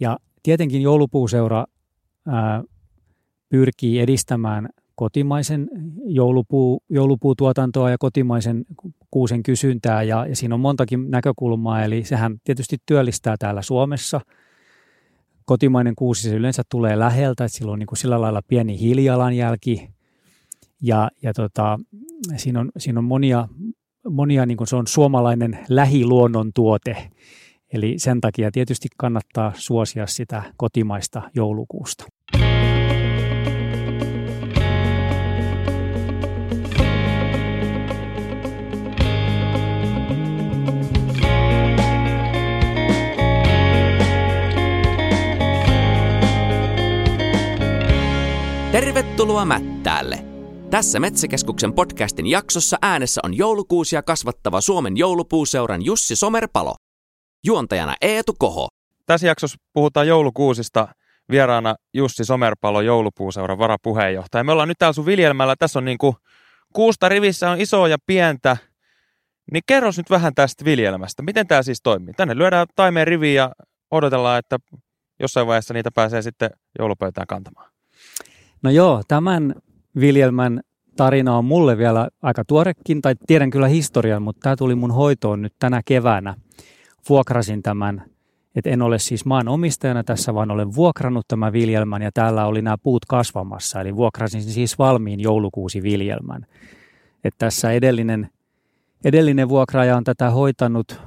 Ja tietenkin joulupuuseura ää, pyrkii edistämään kotimaisen joulupuu, joulupuutuotantoa ja kotimaisen kuusen kysyntää. Ja, ja siinä on montakin näkökulmaa, eli sehän tietysti työllistää täällä Suomessa. Kotimainen kuusi se yleensä tulee läheltä, että sillä on niin kuin sillä lailla pieni hiilijalanjälki. Ja, ja tota, siinä, on, siinä on monia, monia niin kuin se on suomalainen lähiluonnon tuote, eli sen takia tietysti kannattaa suosia sitä kotimaista joulukuusta. Tervetuloa Mättäälle! Tässä Metsäkeskuksen podcastin jaksossa äänessä on joulukuusia kasvattava Suomen joulupuuseuran Jussi Somerpalo. Juontajana Eetu Koho. Tässä jaksossa puhutaan joulukuusista. Vieraana Jussi Somerpalo, joulupuuseuran varapuheenjohtaja. Me ollaan nyt täällä sun viljelmällä. Tässä on niinku kuusta rivissä on isoa ja pientä. Niin kerros nyt vähän tästä viljelmästä. Miten tämä siis toimii? Tänne lyödään taimeen riviin ja odotellaan, että jossain vaiheessa niitä pääsee sitten joulupöytään kantamaan. No joo, tämän viljelmän tarina on mulle vielä aika tuorekin, tai tiedän kyllä historian, mutta tämä tuli mun hoitoon nyt tänä keväänä. Vuokrasin tämän, että en ole siis maan omistajana tässä, vaan olen vuokrannut tämän viljelmän ja täällä oli nämä puut kasvamassa. Eli vuokrasin siis valmiin joulukuusi viljelmän. Että tässä edellinen, edellinen vuokraaja on tätä hoitanut,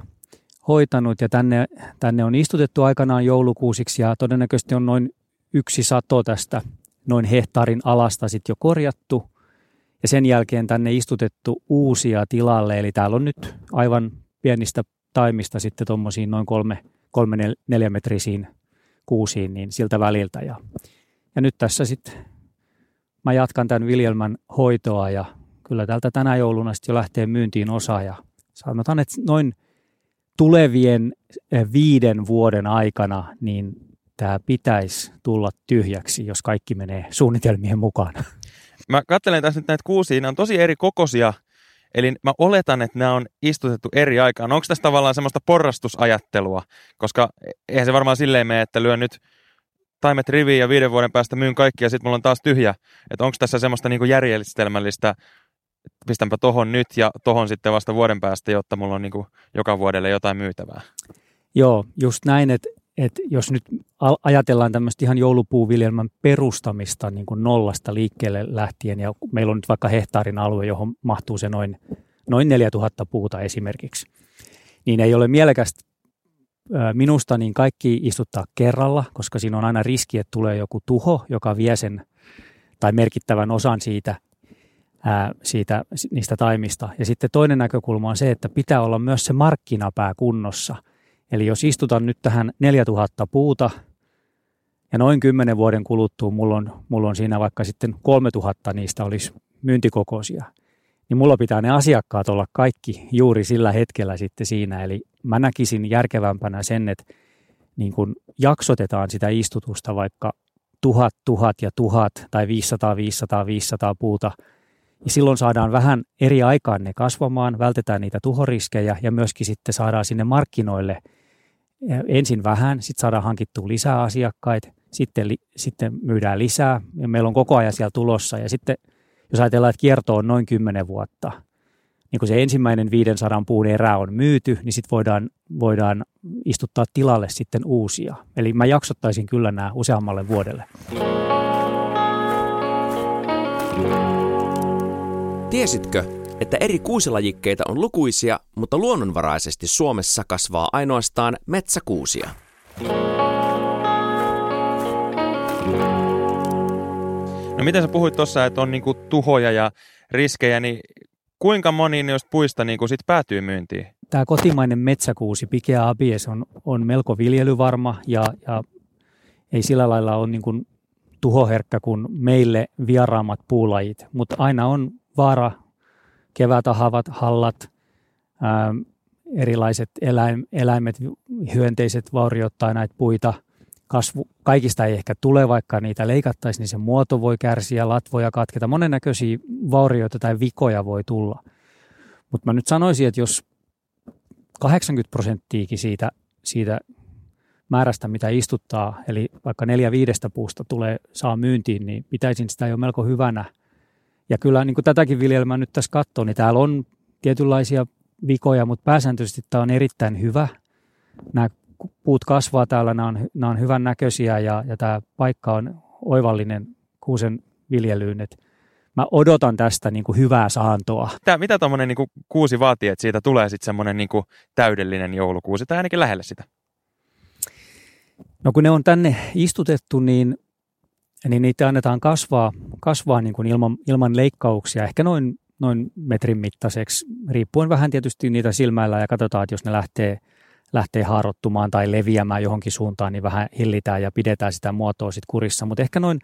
hoitanut ja tänne, tänne on istutettu aikanaan joulukuusiksi ja todennäköisesti on noin yksi sato tästä noin hehtaarin alasta sitten jo korjattu ja sen jälkeen tänne istutettu uusia tilalle. Eli täällä on nyt aivan pienistä taimista sitten tuommoisiin noin kolme, kolme neljä metrisiin kuusiin niin siltä väliltä. Ja, ja nyt tässä sitten mä jatkan tämän viljelmän hoitoa ja kyllä täältä tänä jouluna sitten jo lähtee myyntiin osa ja sanotaan, että noin tulevien eh, viiden vuoden aikana niin tämä pitäisi tulla tyhjäksi, jos kaikki menee suunnitelmien mukaan. Mä katselen tässä nyt näitä kuusia, ne on tosi eri kokoisia, eli mä oletan, että nämä on istutettu eri aikaan. Onko tässä tavallaan semmoista porrastusajattelua, koska eihän se varmaan silleen mene, että lyön nyt taimet riviin ja viiden vuoden päästä myyn kaikki ja sitten mulla on taas tyhjä. Että onko tässä semmoista niinku järjestelmällistä, pistänpä tohon nyt ja tohon sitten vasta vuoden päästä, jotta mulla on niinku joka vuodelle jotain myytävää. Joo, just näin, että että jos nyt ajatellaan tämmöistä ihan joulupuuviljelmän perustamista niin kuin nollasta liikkeelle lähtien, ja meillä on nyt vaikka hehtaarin alue, johon mahtuu se noin, noin 4000 puuta esimerkiksi, niin ei ole mielekästä minusta niin kaikki istuttaa kerralla, koska siinä on aina riski, että tulee joku tuho, joka vie sen tai merkittävän osan siitä, ää, siitä niistä taimista. Ja sitten toinen näkökulma on se, että pitää olla myös se markkinapää kunnossa – Eli jos istutan nyt tähän 4000 puuta ja noin 10 vuoden kuluttua mulla on, mulla on siinä vaikka sitten 3000 niistä olisi myyntikokoisia, niin mulla pitää ne asiakkaat olla kaikki juuri sillä hetkellä sitten siinä. Eli mä näkisin järkevämpänä sen, että niin kun jaksotetaan sitä istutusta vaikka tuhat, tuhat ja tuhat tai 500, 500, 500 puuta, niin silloin saadaan vähän eri aikaan ne kasvamaan, vältetään niitä tuhoriskejä ja myöskin sitten saadaan sinne markkinoille – ensin vähän, sitten saadaan hankittua lisää asiakkaita, sitten, li, sitten myydään lisää ja meillä on koko ajan siellä tulossa ja sitten jos ajatellaan, että kierto on noin 10 vuotta, niin kun se ensimmäinen 500 puun erä on myyty, niin sitten voidaan, voidaan istuttaa tilalle sitten uusia. Eli mä jaksottaisin kyllä nämä useammalle vuodelle. Tiesitkö, että eri kuusilajikkeita on lukuisia, mutta luonnonvaraisesti Suomessa kasvaa ainoastaan metsäkuusia. No miten sä puhuit tuossa, että on niinku tuhoja ja riskejä, niin kuinka moni noista puista niinku sit päätyy myyntiin? Tämä kotimainen metsäkuusi, Pikea abies, on, on melko viljelyvarma ja, ja ei sillä lailla ole niinku tuhoherkkä kuin meille vieraammat puulajit, mutta aina on vaara kevätahavat, hallat, ää, ähm, erilaiset eläim, eläimet, hyönteiset vaurioittaa näitä puita. Kasvu, kaikista ei ehkä tule, vaikka niitä leikattaisiin, niin se muoto voi kärsiä, latvoja katketa, monennäköisiä vaurioita tai vikoja voi tulla. Mutta mä nyt sanoisin, että jos 80 prosenttiakin siitä, siitä määrästä, mitä istuttaa, eli vaikka neljä viidestä puusta tulee, saa myyntiin, niin pitäisin sitä jo melko hyvänä. Ja kyllä niin kuin tätäkin viljelmää nyt tässä katsoo, niin täällä on tietynlaisia vikoja, mutta pääsääntöisesti tämä on erittäin hyvä. Nämä puut kasvaa täällä, nämä on, nämä on hyvän näköisiä ja, ja tämä paikka on oivallinen kuusen viljelyyn. Et mä odotan tästä niin kuin hyvää saantoa. Mitä, mitä tuommoinen niin kuusi vaatii, että siitä tulee sitten semmoinen niin täydellinen joulukuusi tai ainakin lähelle sitä? No kun ne on tänne istutettu, niin, niin niitä annetaan kasvaa, kasvaa niin kuin ilman, ilman leikkauksia, ehkä noin, noin metrin mittaiseksi, riippuen vähän tietysti niitä silmäillä ja katsotaan, että jos ne lähtee, lähtee haarottumaan tai leviämään johonkin suuntaan, niin vähän hillitään ja pidetään sitä muotoa sitten kurissa, mutta ehkä noin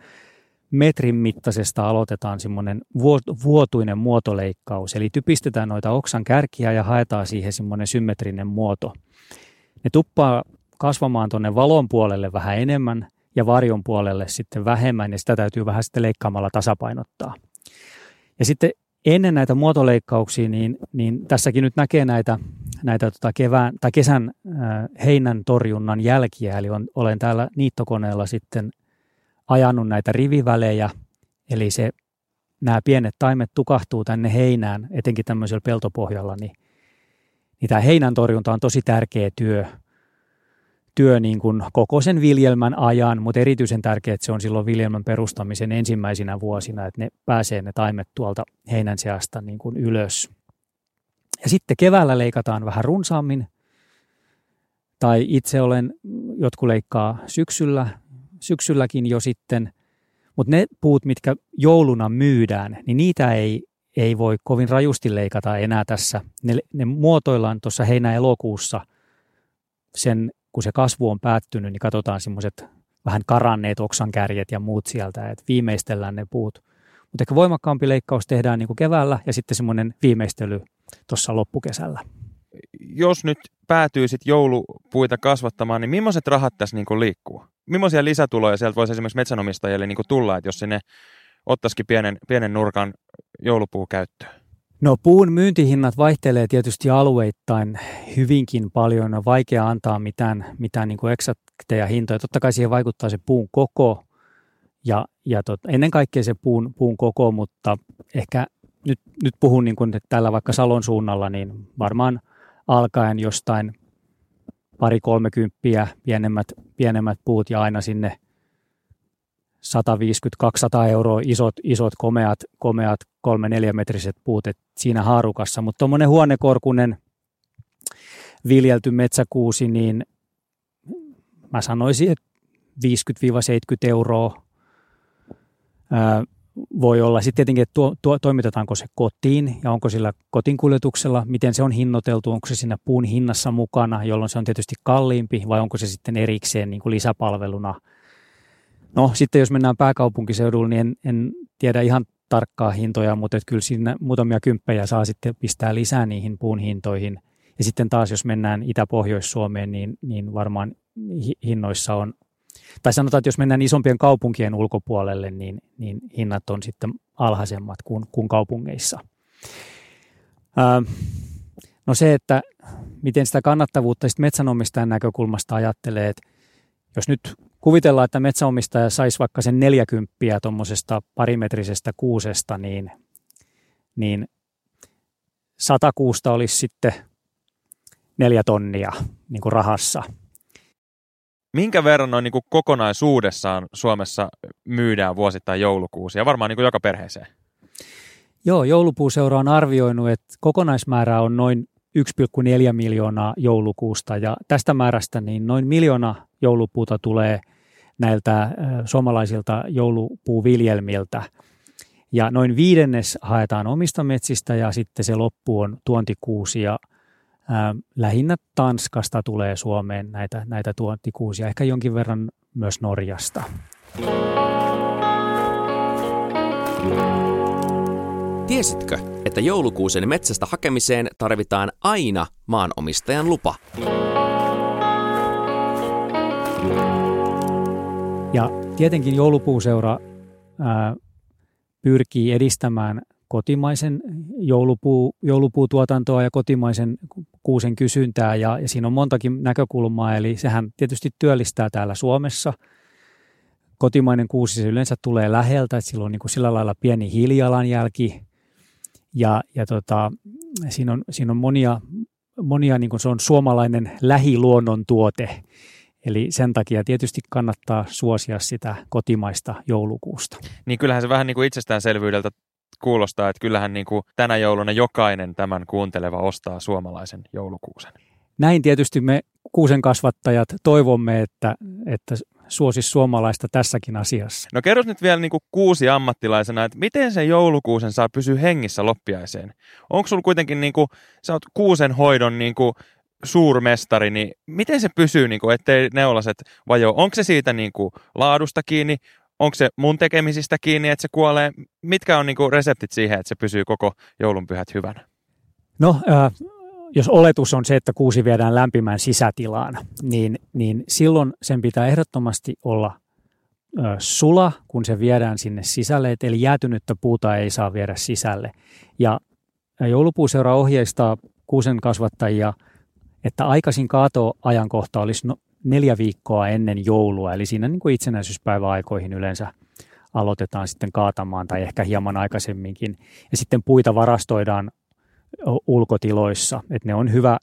metrin mittaisesta aloitetaan semmoinen vuotuinen muotoleikkaus, eli typistetään noita oksan kärkiä ja haetaan siihen semmoinen symmetrinen muoto. Ne tuppaa kasvamaan tuonne valon puolelle vähän enemmän ja varjon puolelle sitten vähemmän, ja sitä täytyy vähän sitten leikkaamalla tasapainottaa. Ja sitten ennen näitä muotoleikkauksia, niin, niin tässäkin nyt näkee näitä, näitä tota kevään, tai kesän äh, heinän torjunnan jälkiä, eli on, olen täällä niittokoneella sitten ajanut näitä rivivälejä, eli se, nämä pienet taimet tukahtuu tänne heinään, etenkin tämmöisellä peltopohjalla, niin, niin tämä heinän torjunta on tosi tärkeä työ, työ niin kuin koko sen viljelmän ajan, mutta erityisen tärkeää, että se on silloin viljelmän perustamisen ensimmäisinä vuosina, että ne pääsee ne taimet tuolta heinän seasta niin kuin ylös. Ja sitten keväällä leikataan vähän runsaammin, tai itse olen, jotkut leikkaa syksyllä, syksylläkin jo sitten, mutta ne puut, mitkä jouluna myydään, niin niitä ei, ei voi kovin rajusti leikata enää tässä. Ne, ne muotoillaan tuossa heinä-elokuussa sen kun se kasvu on päättynyt, niin katsotaan semmoiset vähän karanneet oksankärjet ja muut sieltä, että viimeistellään ne puut. Mutta ehkä voimakkaampi leikkaus tehdään niin kuin keväällä ja sitten semmoinen viimeistely tuossa loppukesällä. Jos nyt päätyy sitten joulupuita kasvattamaan, niin millaiset rahat tässä niin kuin liikkuu? Millaisia lisätuloja sieltä voisi esimerkiksi metsänomistajille niin kuin tulla, että jos sinne ottaisikin pienen, pienen nurkan joulupuu käyttöön? No puun myyntihinnat vaihtelee tietysti alueittain hyvinkin paljon. On vaikea antaa mitään, mitään niin kuin eksakteja hintoja. Totta kai siihen vaikuttaa se puun koko ja, ja tot, ennen kaikkea se puun, puun koko, mutta ehkä nyt, nyt puhun niin kuin täällä vaikka Salon suunnalla, niin varmaan alkaen jostain pari kolmekymppiä pienemmät, pienemmät puut ja aina sinne 150-200 euroa isot, isot komeat, komeat 3-4 metriset puut siinä haarukassa, mutta tuommoinen huonekorkunen viljelty metsäkuusi, niin mä sanoisin, että 50-70 euroa ää, voi olla. Sitten tietenkin, että tuo, tuo, toimitetaanko se kotiin ja onko sillä kotinkuljetuksella, miten se on hinnoiteltu, onko se siinä puun hinnassa mukana, jolloin se on tietysti kalliimpi vai onko se sitten erikseen niin kuin lisäpalveluna – No sitten jos mennään pääkaupunkiseudulle, niin en, en tiedä ihan tarkkaa hintoja, mutta kyllä siinä muutamia kymppejä saa sitten pistää lisää niihin puun hintoihin. Ja sitten taas jos mennään Itä-Pohjois-Suomeen, niin, niin varmaan hinnoissa on, tai sanotaan, että jos mennään isompien kaupunkien ulkopuolelle, niin, niin hinnat on sitten alhaisemmat kuin, kuin kaupungeissa. Ää, no se, että miten sitä kannattavuutta sitten metsänomistajan näkökulmasta ajattelee, että jos nyt kuvitellaan, että metsäomistaja saisi vaikka sen 40 tuommoisesta parimetrisestä kuusesta, niin, niin sata kuusta olisi sitten neljä tonnia niin kuin rahassa. Minkä verran noin niin kuin kokonaisuudessaan Suomessa myydään vuosittain joulukuusia? Varmaan niin kuin joka perheeseen. Joo, joulupuuseura on arvioinut, että kokonaismäärä on noin 1,4 miljoonaa joulukuusta ja tästä määrästä niin noin miljoona joulupuuta tulee näiltä suomalaisilta joulupuuviljelmiltä. Ja noin viidennes haetaan omista metsistä ja sitten se loppu on tuontikuusia. Lähinnä Tanskasta tulee Suomeen näitä, näitä tuontikuusia, ehkä jonkin verran myös Norjasta. Tiesitkö, että joulukuusen metsästä hakemiseen tarvitaan aina maanomistajan lupa? Ja tietenkin joulupuuseura ää, pyrkii edistämään kotimaisen joulupuu, joulupuutuotantoa ja kotimaisen kuusen kysyntää ja, ja siinä on montakin näkökulmaa, eli sehän tietysti työllistää täällä Suomessa. Kotimainen kuusi se yleensä tulee läheltä, että sillä on niin kuin sillä lailla pieni hiilijalanjälki ja, ja tota, siinä, on, siinä on monia, monia niin kuin se on suomalainen lähiluonnon tuote, Eli sen takia tietysti kannattaa suosia sitä kotimaista joulukuusta. Niin kyllähän se vähän niin kuin itsestäänselvyydeltä kuulostaa, että kyllähän niin kuin tänä jouluna jokainen tämän kuunteleva ostaa suomalaisen joulukuusen. Näin tietysti me kuusen kasvattajat toivomme, että, että suosis suomalaista tässäkin asiassa. No kerros nyt vielä niin kuin kuusi ammattilaisena, että miten se joulukuusen saa pysyä hengissä loppiaiseen? Onko sulla kuitenkin, niin kuin, sä oot kuusen hoidon niin kuin suurmestari, niin miten se pysyy, niin kuin, ettei neulaset vajo? Onko se siitä niin kuin, laadusta kiinni? Onko se mun tekemisistä kiinni, että se kuolee? Mitkä on niin kuin, reseptit siihen, että se pysyy koko joulunpyhät hyvänä? No, äh, jos oletus on se, että kuusi viedään lämpimään sisätilaan, niin, niin silloin sen pitää ehdottomasti olla äh, sula, kun se viedään sinne sisälle, eli jäätynyttä puuta ei saa viedä sisälle. Ja joulupuuseura ohjeistaa kuusen kasvattajia – että aikaisin kaatoajankohta olisi no, neljä viikkoa ennen joulua, eli siinä niin kuin itsenäisyyspäiväaikoihin yleensä aloitetaan sitten kaatamaan tai ehkä hieman aikaisemminkin. Ja sitten puita varastoidaan ulkotiloissa, että ne on hyvä,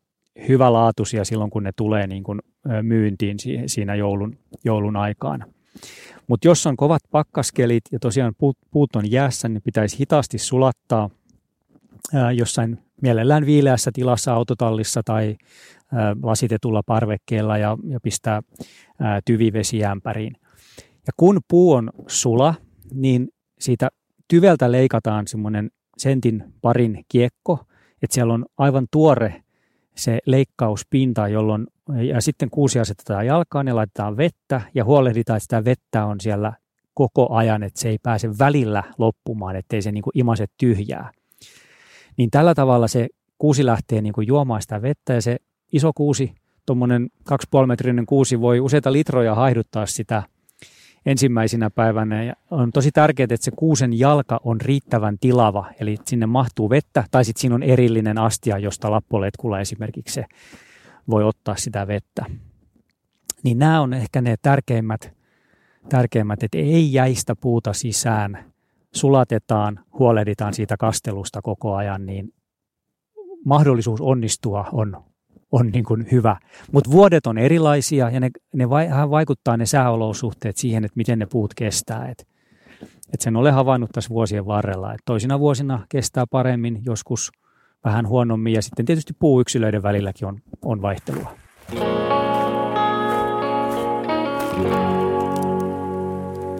hyvälaatuisia silloin, kun ne tulee niin kuin myyntiin siinä joulun, joulun aikaan. Mutta jos on kovat pakkaskelit ja tosiaan puut, puut on jäässä, niin pitäisi hitaasti sulattaa jossain mielellään viileässä tilassa autotallissa tai lasitetulla parvekkeella ja, ja pistää tyvivesiämpäriin. Ja kun puu on sula, niin siitä tyveltä leikataan semmoinen sentin parin kiekko, että siellä on aivan tuore se leikkauspinta, jolloin ja sitten kuusi asetetaan jalkaan ja laitetaan vettä ja huolehditaan, että sitä vettä on siellä koko ajan, että se ei pääse välillä loppumaan, ettei se niin imase tyhjää. Niin tällä tavalla se kuusi lähtee niin kuin juomaan sitä vettä ja se iso kuusi, tuommoinen 2,5 metrinen kuusi voi useita litroja haihduttaa sitä ensimmäisenä päivänä. Ja on tosi tärkeää, että se kuusen jalka on riittävän tilava, eli sinne mahtuu vettä, tai sitten siinä on erillinen astia, josta lappoletkulla esimerkiksi se voi ottaa sitä vettä. Niin nämä on ehkä ne tärkeimmät, tärkeimmät että ei jäistä puuta sisään, sulatetaan, huolehditaan siitä kastelusta koko ajan, niin mahdollisuus onnistua on, on niin kuin hyvä. Mutta vuodet on erilaisia ja ne, ne vaikuttaa ne sääolosuhteet siihen, että miten ne puut kestää. Et, et sen olen havainnut tässä vuosien varrella, että toisina vuosina kestää paremmin, joskus vähän huonommin ja sitten tietysti puuyksilöiden välilläkin on, on vaihtelua.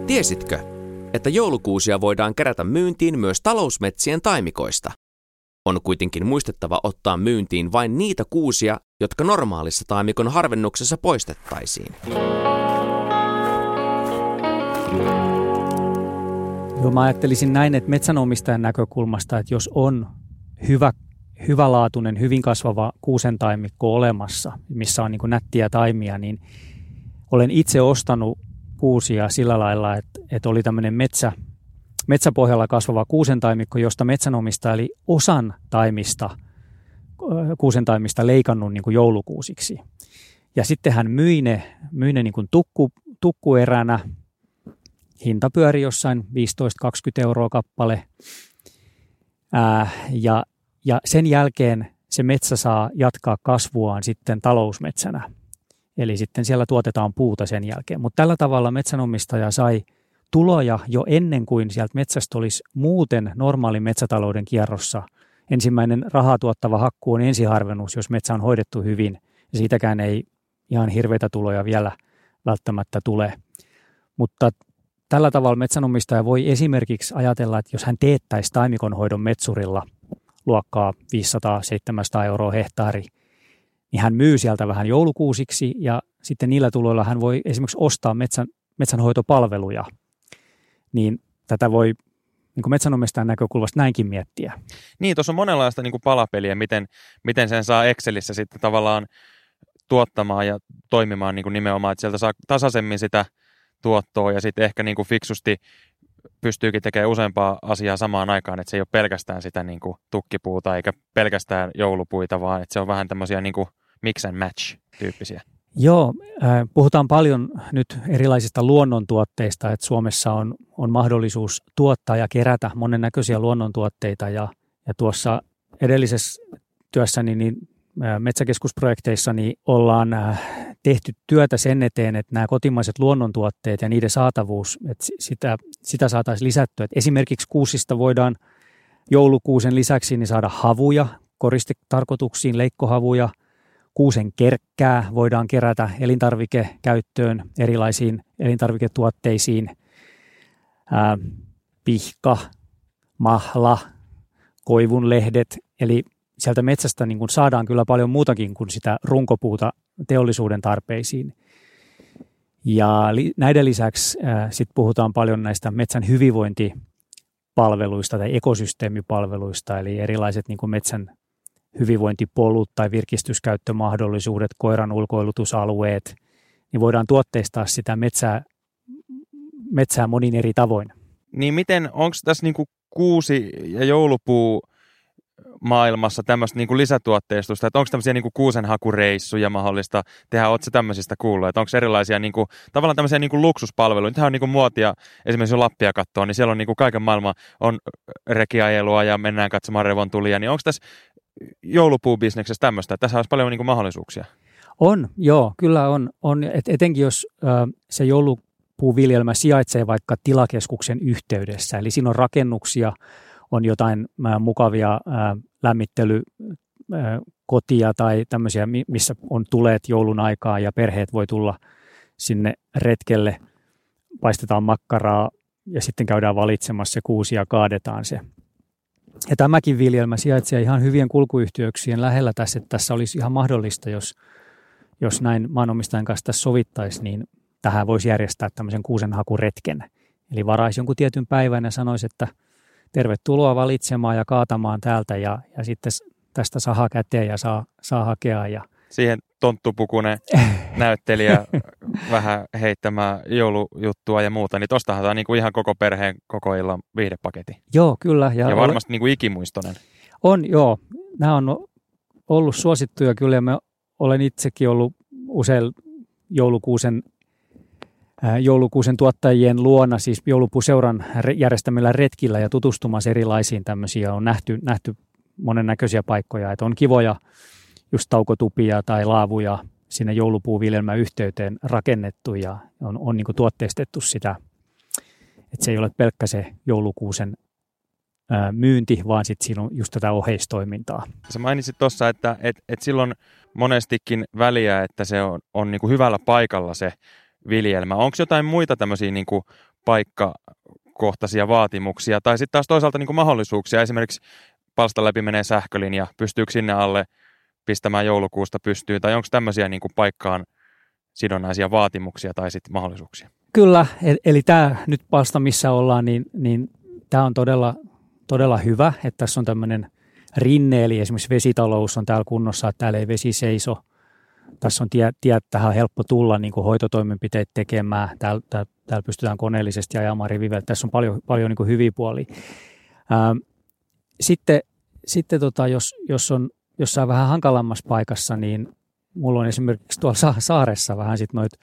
Tiesitkö, että joulukuusia voidaan kerätä myyntiin myös talousmetsien taimikoista? On kuitenkin muistettava ottaa myyntiin vain niitä kuusia, jotka normaalissa taimikon harvennuksessa poistettaisiin. Joo, mä ajattelisin näin, että metsänomistajan näkökulmasta, että jos on hyvä, hyvälaatuinen, hyvin kasvava kuusentaimikko olemassa, missä on niin nättiä taimia, niin olen itse ostanut kuusia sillä lailla, että, että oli tämmöinen metsä, metsäpohjalla kasvava kuusentaimikko, josta metsänomistaja eli osan taimista, kuusentaimista leikannut niin kuin joulukuusiksi. Ja sitten hän myi ne, myi ne niin kuin tukku, tukkueränä. Hinta pyöri jossain 15-20 euroa kappale. Ää, ja, ja sen jälkeen se metsä saa jatkaa kasvuaan sitten talousmetsänä. Eli sitten siellä tuotetaan puuta sen jälkeen. Mutta tällä tavalla metsänomistaja sai tuloja jo ennen kuin sieltä metsästä olisi muuten normaalin metsätalouden kierrossa. Ensimmäinen rahaa tuottava hakkuu on ensiharvennus, jos metsä on hoidettu hyvin. Ja siitäkään ei ihan hirveitä tuloja vielä välttämättä tule. Mutta tällä tavalla metsänomistaja voi esimerkiksi ajatella, että jos hän teettäisi taimikonhoidon metsurilla luokkaa 500-700 euroa hehtaari, niin hän myy sieltä vähän joulukuusiksi ja sitten niillä tuloilla hän voi esimerkiksi ostaa metsän, metsänhoitopalveluja. Niin tätä voi niin kuin metsänomistajan näkökulmasta näinkin miettiä. Niin, tuossa on monenlaista niin kuin palapeliä, miten, miten sen saa Excelissä sitten tavallaan tuottamaan ja toimimaan niin kuin nimenomaan, että sieltä saa tasaisemmin sitä tuottoa ja sitten ehkä niin kuin fiksusti pystyykin tekemään useampaa asiaa samaan aikaan, että se ei ole pelkästään sitä niin kuin tukkipuuta eikä pelkästään joulupuita, vaan että se on vähän tämmöisiä niin kuin mix and match tyyppisiä. Joo, puhutaan paljon nyt erilaisista luonnontuotteista, että Suomessa on, on mahdollisuus tuottaa ja kerätä monennäköisiä luonnontuotteita ja, ja tuossa edellisessä työssäni niin metsäkeskusprojekteissa niin ollaan tehty työtä sen eteen, että nämä kotimaiset luonnontuotteet ja niiden saatavuus, että sitä, sitä saataisiin lisättyä. Että esimerkiksi kuusista voidaan joulukuusen lisäksi niin saada havuja koristetarkoituksiin, leikkohavuja, kuusen kerkkää voidaan kerätä elintarvikekäyttöön, erilaisiin elintarviketuotteisiin, ää, pihka, mahla, koivunlehdet, eli sieltä metsästä niin kuin saadaan kyllä paljon muutakin kuin sitä runkopuuta teollisuuden tarpeisiin. Ja li, näiden lisäksi äh, sit puhutaan paljon näistä metsän hyvinvointipalveluista tai ekosysteemipalveluista, eli erilaiset niin kuin metsän hyvinvointipolut tai virkistyskäyttömahdollisuudet, koiran ulkoilutusalueet, niin voidaan tuotteistaa sitä metsää, metsää monin eri tavoin. Niin miten, onko tässä niin kuin kuusi ja joulupuu maailmassa tämmöistä niin kuin lisätuotteistusta, että onko tämmöisiä niin kuin kuusenhakureissuja mahdollista tehdä, ootko tämmöisistä kuullut, että onko erilaisia niin kuin, tavallaan tämmöisiä niin kuin luksuspalveluja, nythän on niin kuin muotia, esimerkiksi Lappia katsoo, niin siellä on niin kuin kaiken maailman, on rekiajelua ja mennään katsomaan revontulia, niin onko tässä joulupuubisneksessä tämmöistä, tässä olisi paljon niin kuin mahdollisuuksia? On, joo, kyllä on, on et etenkin jos ö, se joulupuuviljelmä sijaitsee vaikka tilakeskuksen yhteydessä, eli siinä on rakennuksia, on jotain mukavia lämmittelykotia tai tämmöisiä, missä on tuleet joulun aikaa ja perheet voi tulla sinne retkelle, paistetaan makkaraa ja sitten käydään valitsemassa se kuusi ja kaadetaan se. Ja tämäkin viljelmä sijaitsee ihan hyvien kulkuyhteyksien lähellä tässä, että tässä olisi ihan mahdollista, jos, jos näin maanomistajan kanssa tässä sovittaisi, niin tähän voisi järjestää tämmöisen kuusenhakuretken. Eli varaisi jonkun tietyn päivän ja sanoisi, että – tervetuloa valitsemaan ja kaatamaan täältä ja, ja sitten tästä saa käteen ja saa, saa hakea. Ja... Siihen tonttupukunen näyttelijä vähän heittämään joulujuttua ja muuta, niin tostahan tämä on niin kuin ihan koko perheen koko illan viihdepaketti. Joo, kyllä. Ja, ja varmasti ole... niin kuin ikimuistoinen. On, joo. Nämä on ollut suosittuja kyllä ja mä olen itsekin ollut usein joulukuusen joulukuusen tuottajien luona, siis joulupuuseuran järjestämillä retkillä ja tutustumassa erilaisiin tämmöisiä on nähty, nähty monennäköisiä paikkoja, että on kivoja just taukotupia tai laavuja sinne joulupuuviljelmän yhteyteen rakennettu ja on, on niin tuotteistettu sitä, että se ei ole pelkkä se joulukuusen myynti, vaan sitten siinä on just tätä oheistoimintaa. Sä mainitsit tuossa, että et, et silloin monestikin väliä, että se on, on niin hyvällä paikalla se viljelmä. Onko jotain muita tämmöisiä niin paikkakohtaisia vaatimuksia tai sitten taas toisaalta niin mahdollisuuksia? Esimerkiksi palsta läpi menee sähkölinja, pystyykö sinne alle pistämään joulukuusta pystyyn tai onko tämmöisiä niin kuin paikkaan sidonnaisia vaatimuksia tai sitten mahdollisuuksia? Kyllä, eli tämä nyt palsta missä ollaan, niin, niin tämä on todella, todella hyvä, että tässä on tämmöinen rinne, eli esimerkiksi vesitalous on täällä kunnossa, että täällä ei vesi seiso – tässä on tie, tie tähän helppo tulla niin kuin hoitotoimenpiteet tekemään. Täällä, täällä, täällä pystytään koneellisesti ajamaan rivivellä. Tässä on paljon, paljon niin kuin hyviä puolia. Ähm, sitten sitten tota, jos, jos on jossain vähän hankalammassa paikassa, niin mulla on esimerkiksi tuolla saaressa vähän sitten noita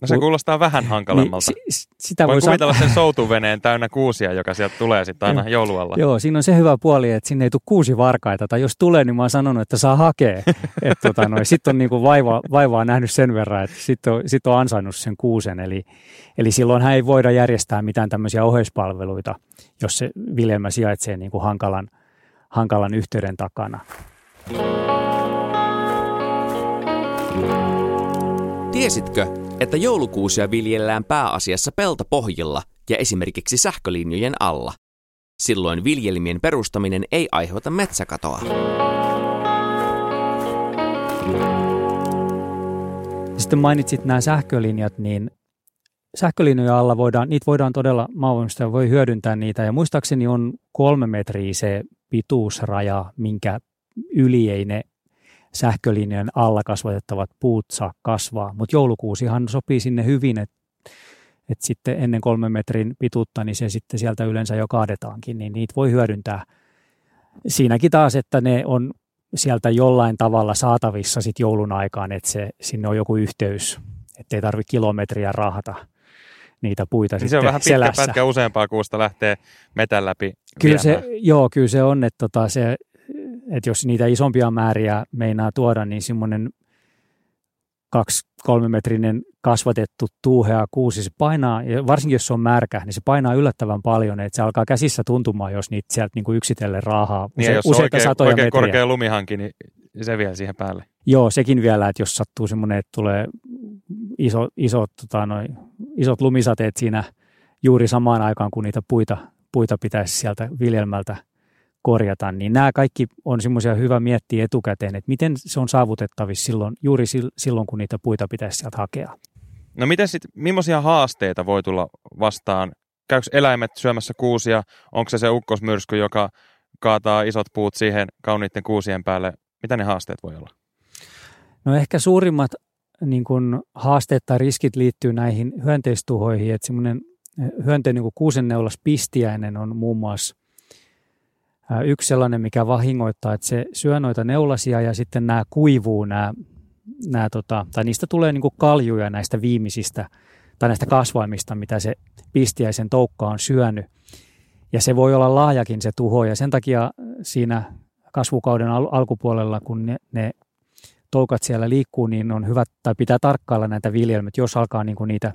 No se kuulostaa vähän hankalammalta. Niin, s- sitä Voin voi kuvitella sen soutuveneen täynnä kuusia, joka sieltä tulee sitten aina joulualla. Joo, siinä on se hyvä puoli, että sinne ei tule kuusi varkaita. Tai jos tulee, niin mä oon sanonut, että saa hakea. tota, sitten on niinku vaivaa, vaivaa nähnyt sen verran, että sitten on, sit on ansainnut sen kuusen. Eli, eli silloin hän ei voida järjestää mitään tämmöisiä oheispalveluita, jos se viljelmä sijaitsee niinku hankalan, hankalan yhteyden takana. Tiesitkö, että joulukuusia viljellään pääasiassa peltopohjilla ja esimerkiksi sähkölinjojen alla? Silloin viljelmien perustaminen ei aiheuta metsäkatoa. Sitten mainitsit nämä sähkölinjat, niin sähkölinjojen alla voidaan, niitä voidaan todella, maailmasta voi hyödyntää niitä. Ja muistaakseni on kolme metriä se pituusraja, minkä yli ei ne sähkölinjan alla kasvatettavat puut saa kasvaa. Mutta joulukuusihan sopii sinne hyvin, että että sitten ennen kolmen metrin pituutta, niin se sitten sieltä yleensä jo kaadetaankin, niin niitä voi hyödyntää. Siinäkin taas, että ne on sieltä jollain tavalla saatavissa sit joulun aikaan, että se, sinne on joku yhteys, ettei tarvitse kilometriä rahata niitä puita niin se on vähän pitkä selässä. pätkä useampaa kuusta lähtee metän läpi Kyllä se, joo, kyllä se on, että, tota, se, että jos niitä isompia määriä meinaa tuoda, niin semmoinen kaksi kolmemetrinen kasvatettu tuuhea kuusi, se painaa, ja varsinkin jos se on märkä, niin se painaa yllättävän paljon, että se alkaa käsissä tuntumaan, jos niitä sieltä niin kuin yksitellen raahaa niin use, jos useita oikein, satoja oikein metriä. korkea lumihanki, niin se vielä siihen päälle. Joo, sekin vielä, että jos sattuu semmoinen, että tulee iso, isot, tota, noi, isot lumisateet siinä juuri samaan aikaan, kun niitä puita, puita pitäisi sieltä viljelmältä korjata, niin nämä kaikki on semmoisia hyvä miettiä etukäteen, että miten se on saavutettavissa silloin, juuri silloin, kun niitä puita pitäisi sieltä hakea. No miten sitten, millaisia haasteita voi tulla vastaan? Käykö eläimet syömässä kuusia? Onko se se ukkosmyrsky, joka kaataa isot puut siihen kauniitten kuusien päälle? Mitä ne haasteet voi olla? No ehkä suurimmat niin kuin haasteet tai riskit liittyy näihin hyönteistuhoihin, että semmoinen hyönteinen niin kuusenneulas pistiäinen on muun muassa yksi sellainen, mikä vahingoittaa, että se syö noita neulasia ja sitten nämä kuivuu, nämä, nämä tota, tai niistä tulee niin kaljuja näistä viimeisistä tai näistä kasvaimista, mitä se pistiäisen toukka on syönyt. Ja se voi olla laajakin se tuho ja sen takia siinä kasvukauden al- alkupuolella, kun ne, ne toukat siellä liikkuu, niin on hyvä tai pitää tarkkailla näitä viljelmät. Jos alkaa niin kuin niitä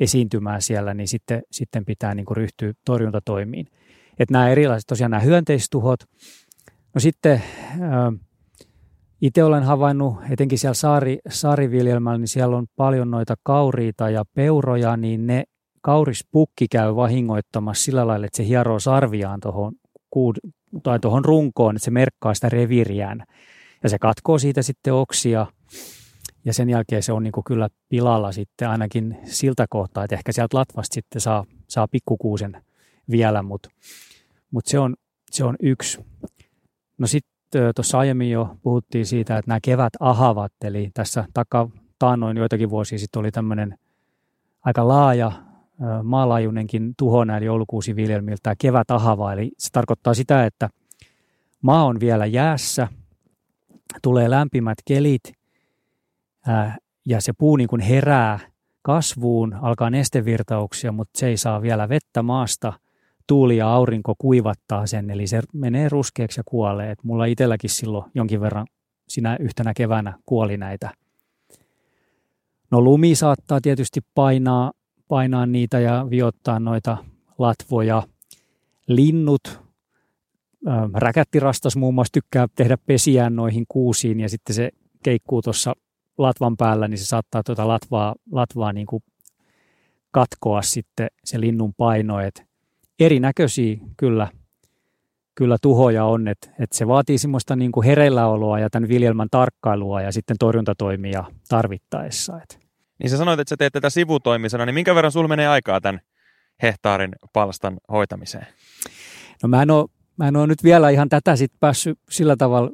esiintymään siellä, niin sitten, sitten pitää niin kuin ryhtyä torjuntatoimiin. Että nämä erilaiset tosiaan nämä hyönteistuhot. No sitten itse olen havainnut, etenkin siellä saari, saariviljelmällä, niin siellä on paljon noita kauriita ja peuroja, niin ne kaurispukki käy vahingoittamassa sillä lailla, että se hieroo sarviaan tuohon tai tuohon runkoon, että se merkkaa sitä reviriään. Ja se katkoo siitä sitten oksia ja sen jälkeen se on niin kyllä pilalla sitten ainakin siltä kohtaa, että ehkä sieltä latvasta sitten saa, saa pikkukuusen vielä, mutta mut se, on, se on yksi. No sitten tuossa aiemmin jo puhuttiin siitä, että nämä kevät ahavat, eli tässä taka taannoin joitakin vuosia sitten oli tämmöinen aika laaja maalaajuinenkin tuho näillä joulukuusiviljelmiltä, tämä kevät ahava, eli se tarkoittaa sitä, että maa on vielä jäässä, tulee lämpimät kelit ja se puu niin kuin herää kasvuun, alkaa nestevirtauksia, mutta se ei saa vielä vettä maasta. Tuuli ja aurinko kuivattaa sen, eli se menee ruskeaksi ja kuolee. Et mulla itselläkin silloin jonkin verran sinä yhtenä keväänä kuoli näitä. No lumi saattaa tietysti painaa, painaa niitä ja viottaa noita latvoja. Linnut, räkättirastas muun muassa tykkää tehdä pesiään noihin kuusiin ja sitten se keikkuu tuossa latvan päällä, niin se saattaa tuota latvaa, latvaa niin kuin katkoa sitten se linnun paino. Et erinäköisiä kyllä, kyllä tuhoja on, että et se vaatii semmoista niin kuin hereilläoloa ja tämän viljelmän tarkkailua ja sitten torjuntatoimia tarvittaessa. Et. Niin sä sanoit, että sä teet tätä sivutoimisena, niin minkä verran sulla menee aikaa tämän hehtaarin palstan hoitamiseen? No mä en ole, mä en ole nyt vielä ihan tätä sit päässyt sillä tavalla,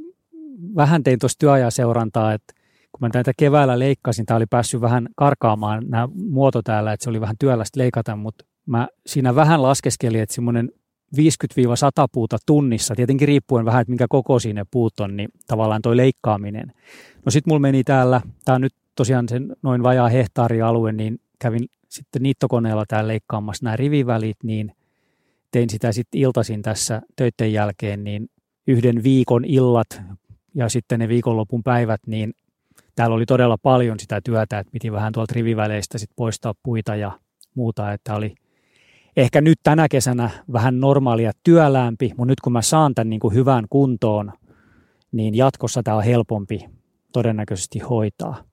vähän tein tuossa työajaseurantaa, että kun mä näitä keväällä leikkasin, tämä oli päässyt vähän karkaamaan nämä muoto täällä, että se oli vähän työlästä leikata, mutta mä siinä vähän laskeskelin, että semmoinen 50-100 puuta tunnissa, tietenkin riippuen vähän, että minkä koko siinä puut on, niin tavallaan toi leikkaaminen. No sitten mulla meni täällä, tämä on nyt tosiaan sen noin vajaa hehtaarialue, niin kävin sitten niittokoneella täällä leikkaamassa nämä rivivälit, niin tein sitä sitten iltaisin tässä töiden jälkeen, niin yhden viikon illat ja sitten ne viikonlopun päivät, niin täällä oli todella paljon sitä työtä, että piti vähän tuolta riviväleistä sit poistaa puita ja muuta, että oli ehkä nyt tänä kesänä vähän normaalia työlämpi, mutta nyt kun mä saan tämän niin kuin hyvään kuntoon, niin jatkossa tämä on helpompi todennäköisesti hoitaa.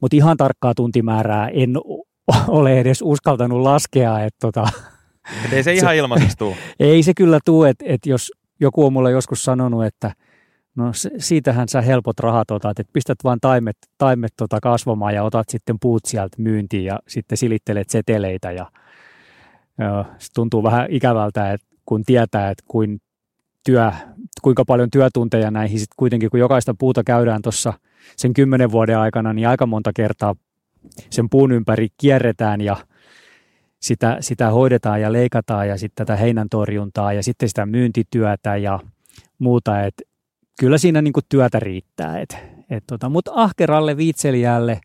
Mutta ihan tarkkaa tuntimäärää en ole edes uskaltanut laskea. Että tota, Et ei se ihan ilmaiseksi tule. ei se kyllä tule, että, että jos joku on mulle joskus sanonut, että – No siitähän sä helpot rahat otat, että pistät vaan taimet, taimet tota kasvamaan ja otat sitten puut sieltä myyntiin ja sitten silittelet seteleitä ja joo, se tuntuu vähän ikävältä, että kun tietää, että kuin työ, kuinka paljon työtunteja näihin sitten kuitenkin, kun jokaista puuta käydään tuossa sen kymmenen vuoden aikana, niin aika monta kertaa sen puun ympäri kierretään ja sitä, sitä hoidetaan ja leikataan ja sitten tätä heinän torjuntaa ja sitten sitä myyntityötä ja muuta, että kyllä siinä niin kuin työtä riittää. Et, et tota, Mutta ahkeralle, viitselijälle,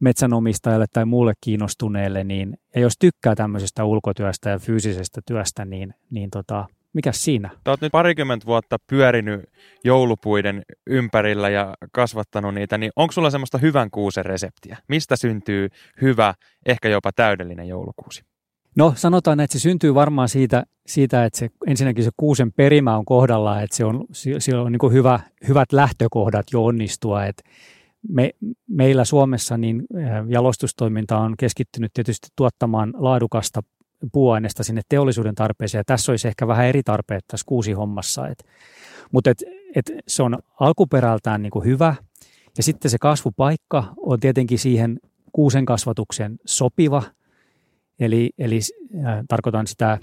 metsänomistajalle tai muulle kiinnostuneelle, niin, ja jos tykkää tämmöisestä ulkotyöstä ja fyysisestä työstä, niin, niin tota, mikä siinä? Sä oot nyt parikymmentä vuotta pyörinyt joulupuiden ympärillä ja kasvattanut niitä, niin onko sulla semmoista hyvän kuusen reseptiä? Mistä syntyy hyvä, ehkä jopa täydellinen joulukuusi? No sanotaan, että se syntyy varmaan siitä, siitä että se, ensinnäkin se kuusen perimä on kohdalla, että se on, se on niin hyvä, hyvät lähtökohdat jo onnistua. Että me, meillä Suomessa niin jalostustoiminta on keskittynyt tietysti tuottamaan laadukasta puuaineesta sinne teollisuuden tarpeeseen. Ja tässä olisi ehkä vähän eri tarpeet tässä kuusi hommassa. Et, mutta et, et se on alkuperältään niin kuin hyvä. Ja sitten se kasvupaikka on tietenkin siihen kuusen kasvatuksen sopiva. Eli, eli äh, tarkoitan sitä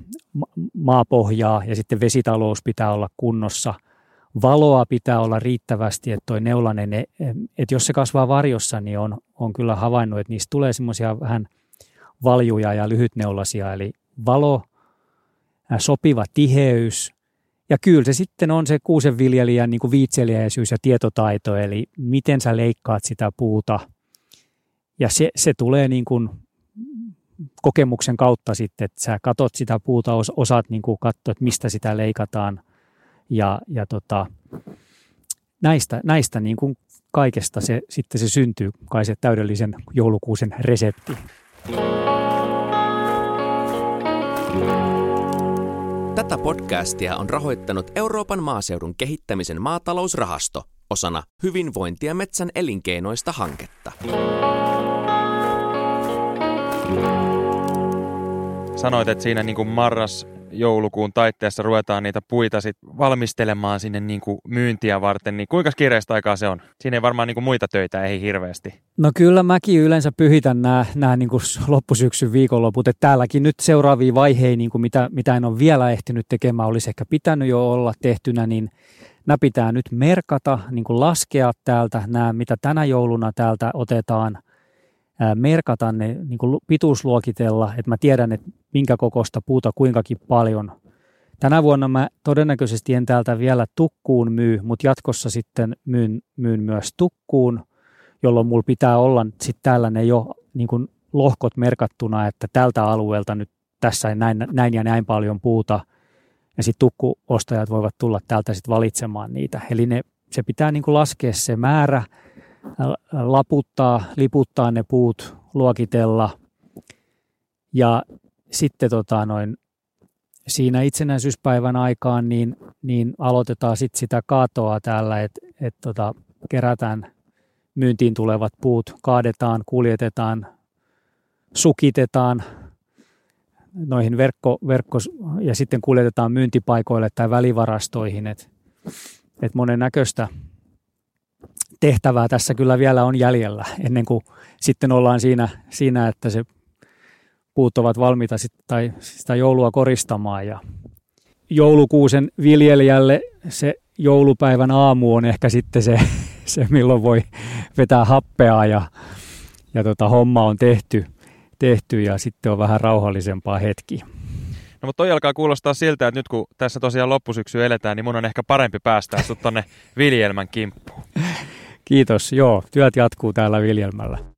maapohjaa ja sitten vesitalous pitää olla kunnossa. Valoa pitää olla riittävästi, että toi neulanen, että jos se kasvaa varjossa, niin on, on kyllä havainnut, että niistä tulee semmoisia vähän – valjuja ja lyhytneulasia, eli valo, sopiva tiheys, ja kyllä se sitten on se kuusenviljelijän niin kuin viitseliäisyys ja tietotaito, eli miten sä leikkaat sitä puuta. Ja se, se tulee niin kuin kokemuksen kautta sitten, että sä katot sitä puuta, osaat niin kuin katsoa, että mistä sitä leikataan. Ja, ja tota, näistä, näistä niin kuin kaikesta se, sitten se syntyy, kai se täydellisen joulukuusen resepti. Tätä podcastia on rahoittanut Euroopan maaseudun kehittämisen maatalousrahasto osana hyvinvointia metsän elinkeinoista hanketta. Sanoit, että siinä niin kuin marras joulukuun taitteessa ruvetaan niitä puita sit valmistelemaan sinne niin kuin myyntiä varten, niin kuinka kiireistä aikaa se on? Siinä ei varmaan niin kuin muita töitä ei hirveästi. No kyllä mäkin yleensä pyhitän nämä, nämä niin kuin loppusyksyn viikonloput, että täälläkin nyt seuraavia vaiheita, niin kuin mitä, mitä en ole vielä ehtinyt tekemään, olisi ehkä pitänyt jo olla tehtynä, niin nämä pitää nyt merkata, niin kuin laskea täältä nämä, mitä tänä jouluna täältä otetaan – merkata ne, niin kuin pituusluokitella, että mä tiedän, että minkä kokosta puuta kuinkakin paljon. Tänä vuonna mä todennäköisesti en täältä vielä tukkuun myy, mutta jatkossa sitten myyn, myyn myös tukkuun, jolloin mulla pitää olla sitten täällä ne jo niin kuin lohkot merkattuna, että tältä alueelta nyt tässä näin, näin ja näin paljon puuta, ja sitten tukkuostajat voivat tulla täältä sitten valitsemaan niitä. Eli ne, se pitää niin kuin laskea se määrä, laputtaa, liputtaa ne puut, luokitella. Ja sitten tota noin, siinä itsenäisyyspäivän aikaan niin, niin aloitetaan sit sitä kaatoa täällä, että et tota, kerätään myyntiin tulevat puut, kaadetaan, kuljetetaan, sukitetaan noihin verkko, verkko ja sitten kuljetetaan myyntipaikoille tai välivarastoihin, että et monen näköistä tehtävää tässä kyllä vielä on jäljellä ennen kuin sitten ollaan siinä, siinä että se puut ovat valmiita sit, tai sitä joulua koristamaan. Ja joulukuusen viljelijälle se joulupäivän aamu on ehkä sitten se, se milloin voi vetää happea ja, ja tota, homma on tehty, tehty ja sitten on vähän rauhallisempaa hetki. No mutta toi alkaa kuulostaa siltä, että nyt kun tässä tosiaan loppusyksy eletään, niin mun on ehkä parempi päästä sut tonne viljelmän kimppuun. Kiitos. Joo, työt jatkuu täällä Viljelmällä.